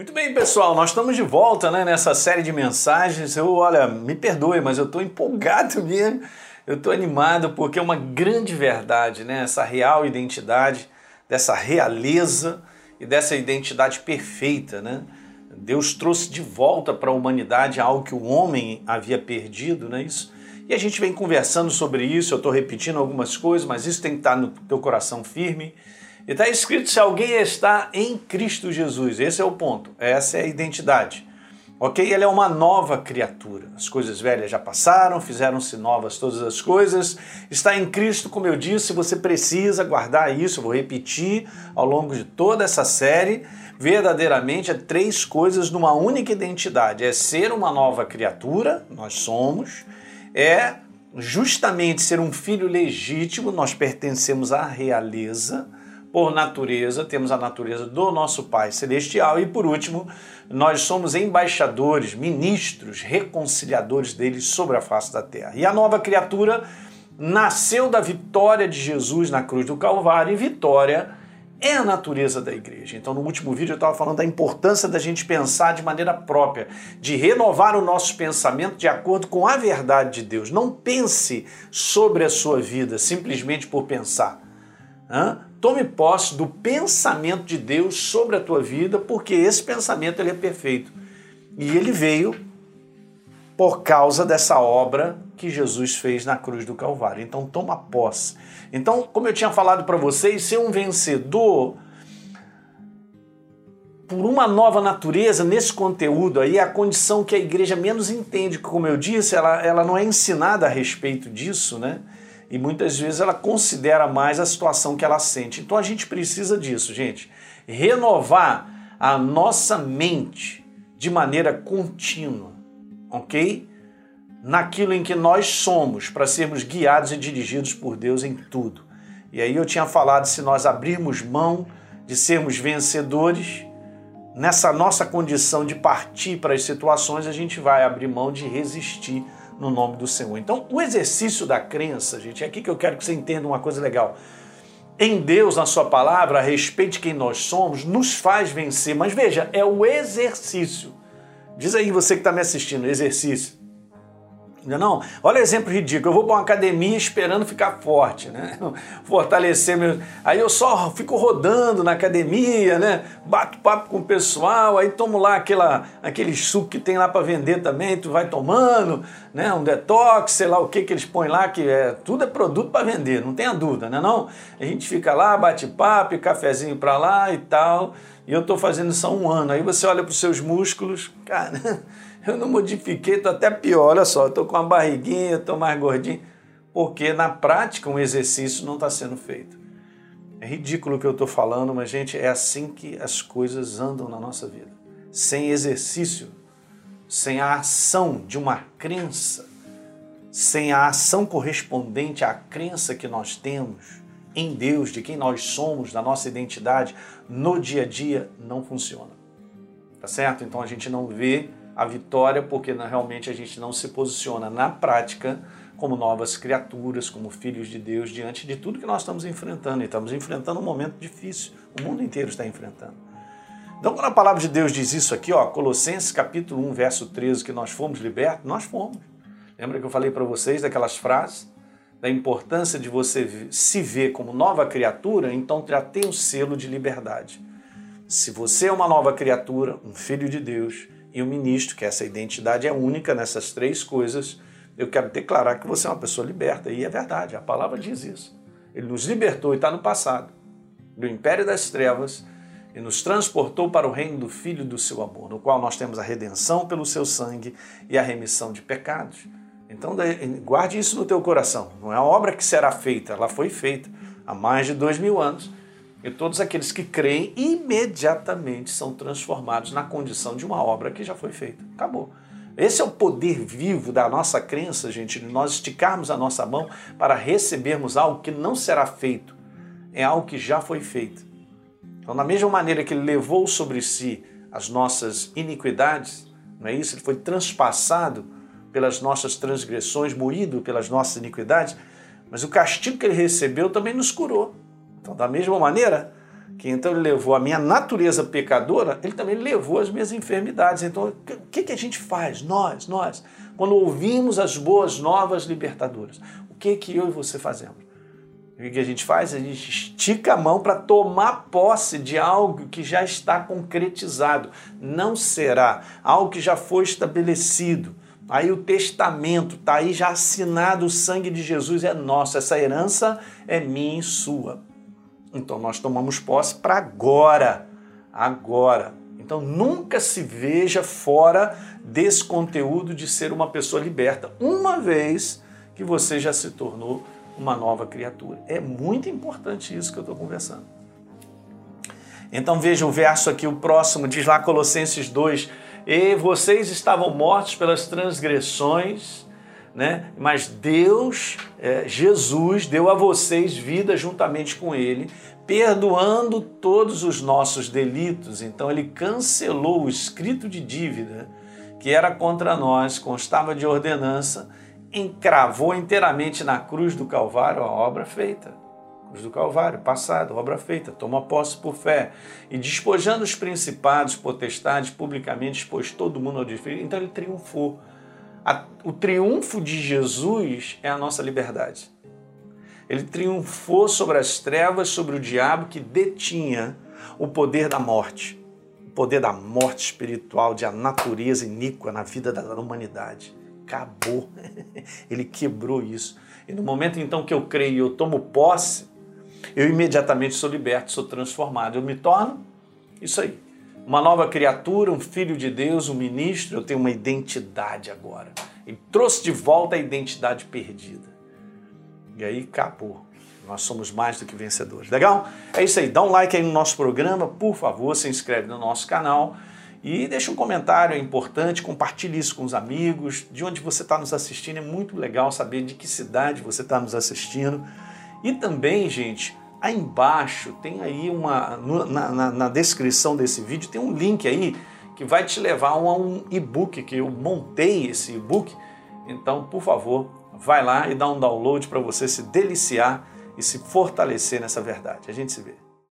Muito bem, pessoal, nós estamos de volta né, nessa série de mensagens. Eu, olha, me perdoe, mas eu estou empolgado mesmo. Eu estou animado porque é uma grande verdade, né? Essa real identidade, dessa realeza e dessa identidade perfeita, né? Deus trouxe de volta para a humanidade algo que o homem havia perdido, né? Isso. E a gente vem conversando sobre isso. Eu estou repetindo algumas coisas, mas isso tem que estar no teu coração firme. E está escrito: se alguém está em Cristo Jesus, esse é o ponto, essa é a identidade. Ok? Ele é uma nova criatura. As coisas velhas já passaram, fizeram-se novas todas as coisas. Está em Cristo, como eu disse, você precisa guardar isso. Eu vou repetir ao longo de toda essa série. Verdadeiramente é três coisas numa única identidade: é ser uma nova criatura, nós somos, é justamente ser um filho legítimo, nós pertencemos à realeza por natureza, temos a natureza do nosso Pai Celestial e, por último, nós somos embaixadores, ministros, reconciliadores dele sobre a face da terra. E a nova criatura nasceu da vitória de Jesus na cruz do Calvário e vitória é a natureza da igreja. Então, no último vídeo eu estava falando da importância da gente pensar de maneira própria, de renovar o nosso pensamento de acordo com a verdade de Deus. Não pense sobre a sua vida simplesmente por pensar. Hã? Tome posse do pensamento de Deus sobre a tua vida, porque esse pensamento ele é perfeito. E ele veio por causa dessa obra que Jesus fez na cruz do Calvário. Então toma posse. Então, como eu tinha falado para vocês, ser um vencedor por uma nova natureza nesse conteúdo aí é a condição que a igreja menos entende, como eu disse, ela, ela não é ensinada a respeito disso, né? E muitas vezes ela considera mais a situação que ela sente. Então a gente precisa disso, gente. Renovar a nossa mente de maneira contínua, ok? Naquilo em que nós somos, para sermos guiados e dirigidos por Deus em tudo. E aí eu tinha falado, se nós abrirmos mão de sermos vencedores, nessa nossa condição de partir para as situações, a gente vai abrir mão de resistir no nome do Senhor. Então, o exercício da crença, gente, é aqui que eu quero que você entenda uma coisa legal. Em Deus, na Sua palavra, a respeito de quem nós somos, nos faz vencer. Mas veja, é o exercício. Diz aí você que está me assistindo, exercício. Não, não, olha exemplo ridículo. Eu vou para uma academia esperando ficar forte, né? Fortalecer meu. Aí eu só fico rodando na academia, né? Bato papo com o pessoal, aí tomo lá aquela, aquele suco que tem lá para vender também, tu vai tomando, né? Um detox, sei lá o que que eles põem lá, que é tudo é produto para vender, não tenha dúvida, né? Não? A gente fica lá, bate papo, cafezinho para lá e tal. E eu estou fazendo isso há um ano. Aí você olha para os seus músculos, cara. Eu não modifiquei, estou até pior. Olha só, estou com uma barriguinha, estou mais gordinho. Porque na prática um exercício não está sendo feito. É ridículo o que eu estou falando, mas, gente, é assim que as coisas andam na nossa vida. Sem exercício, sem a ação de uma crença, sem a ação correspondente à crença que nós temos em Deus, de quem nós somos, da nossa identidade, no dia a dia, não funciona. Tá certo? Então a gente não vê a vitória porque realmente a gente não se posiciona na prática como novas criaturas, como filhos de Deus, diante de tudo que nós estamos enfrentando. E estamos enfrentando um momento difícil, o mundo inteiro está enfrentando. Então, quando a palavra de Deus diz isso aqui, ó, Colossenses capítulo 1, verso 13, que nós fomos libertos, nós fomos. Lembra que eu falei para vocês daquelas frases? Da importância de você se ver como nova criatura, então já tem o selo de liberdade. Se você é uma nova criatura, um filho de Deus, e o ministro, que essa identidade é única nessas três coisas, eu quero declarar que você é uma pessoa liberta. E é verdade, a palavra diz isso. Ele nos libertou e está no passado, do império das trevas, e nos transportou para o reino do Filho do seu amor, no qual nós temos a redenção pelo seu sangue e a remissão de pecados. Então, guarde isso no teu coração. Não é uma obra que será feita, ela foi feita há mais de dois mil anos e todos aqueles que creem imediatamente são transformados na condição de uma obra que já foi feita. Acabou. Esse é o poder vivo da nossa crença, gente, de nós esticarmos a nossa mão para recebermos algo que não será feito. É algo que já foi feito. Então, da mesma maneira que ele levou sobre si as nossas iniquidades, não é isso? Ele foi transpassado pelas nossas transgressões, moído pelas nossas iniquidades, mas o castigo que ele recebeu também nos curou. Então, da mesma maneira, que então ele levou a minha natureza pecadora, ele também levou as minhas enfermidades. Então, o que, que a gente faz? Nós, nós, quando ouvimos as boas novas libertadoras, o que que eu e você fazemos? O que a gente faz? A gente estica a mão para tomar posse de algo que já está concretizado. Não será algo que já foi estabelecido. Aí o testamento está aí já assinado, o sangue de Jesus é nosso, essa herança é minha e sua. Então nós tomamos posse para agora, agora. Então nunca se veja fora desse conteúdo de ser uma pessoa liberta, uma vez que você já se tornou uma nova criatura. É muito importante isso que eu estou conversando. Então veja o verso aqui, o próximo, diz lá Colossenses 2: E vocês estavam mortos pelas transgressões né? Mas Deus, é, Jesus, deu a vocês vida juntamente com Ele, perdoando todos os nossos delitos. Então Ele cancelou o escrito de dívida que era contra nós, constava de ordenança, encravou inteiramente na cruz do Calvário a obra feita. Cruz do Calvário, passado, obra feita, toma posse por fé. E despojando os principados, potestades, publicamente expôs todo mundo ao desfile. Então ele triunfou o triunfo de Jesus é a nossa liberdade. Ele triunfou sobre as trevas, sobre o diabo que detinha o poder da morte, o poder da morte espiritual, de a natureza iníqua na vida da humanidade. Acabou. Ele quebrou isso. E no momento então que eu creio e eu tomo posse, eu imediatamente sou liberto, sou transformado. Eu me torno isso aí, uma nova criatura, um filho de Deus, um ministro, eu tenho uma identidade agora. Ele trouxe de volta a identidade perdida. E aí acabou. Nós somos mais do que vencedores. Legal? É isso aí. Dá um like aí no nosso programa, por favor, se inscreve no nosso canal e deixa um comentário, é importante, compartilhe isso com os amigos, de onde você está nos assistindo, é muito legal saber de que cidade você está nos assistindo. E também, gente, Aí embaixo tem aí uma. Na, na, na, descrição desse vídeo tem um link aí que vai te levar a um e-book que eu montei esse e-book. Então, por favor, vai lá e dá um download para você se deliciar e se fortalecer nessa verdade. A gente se vê.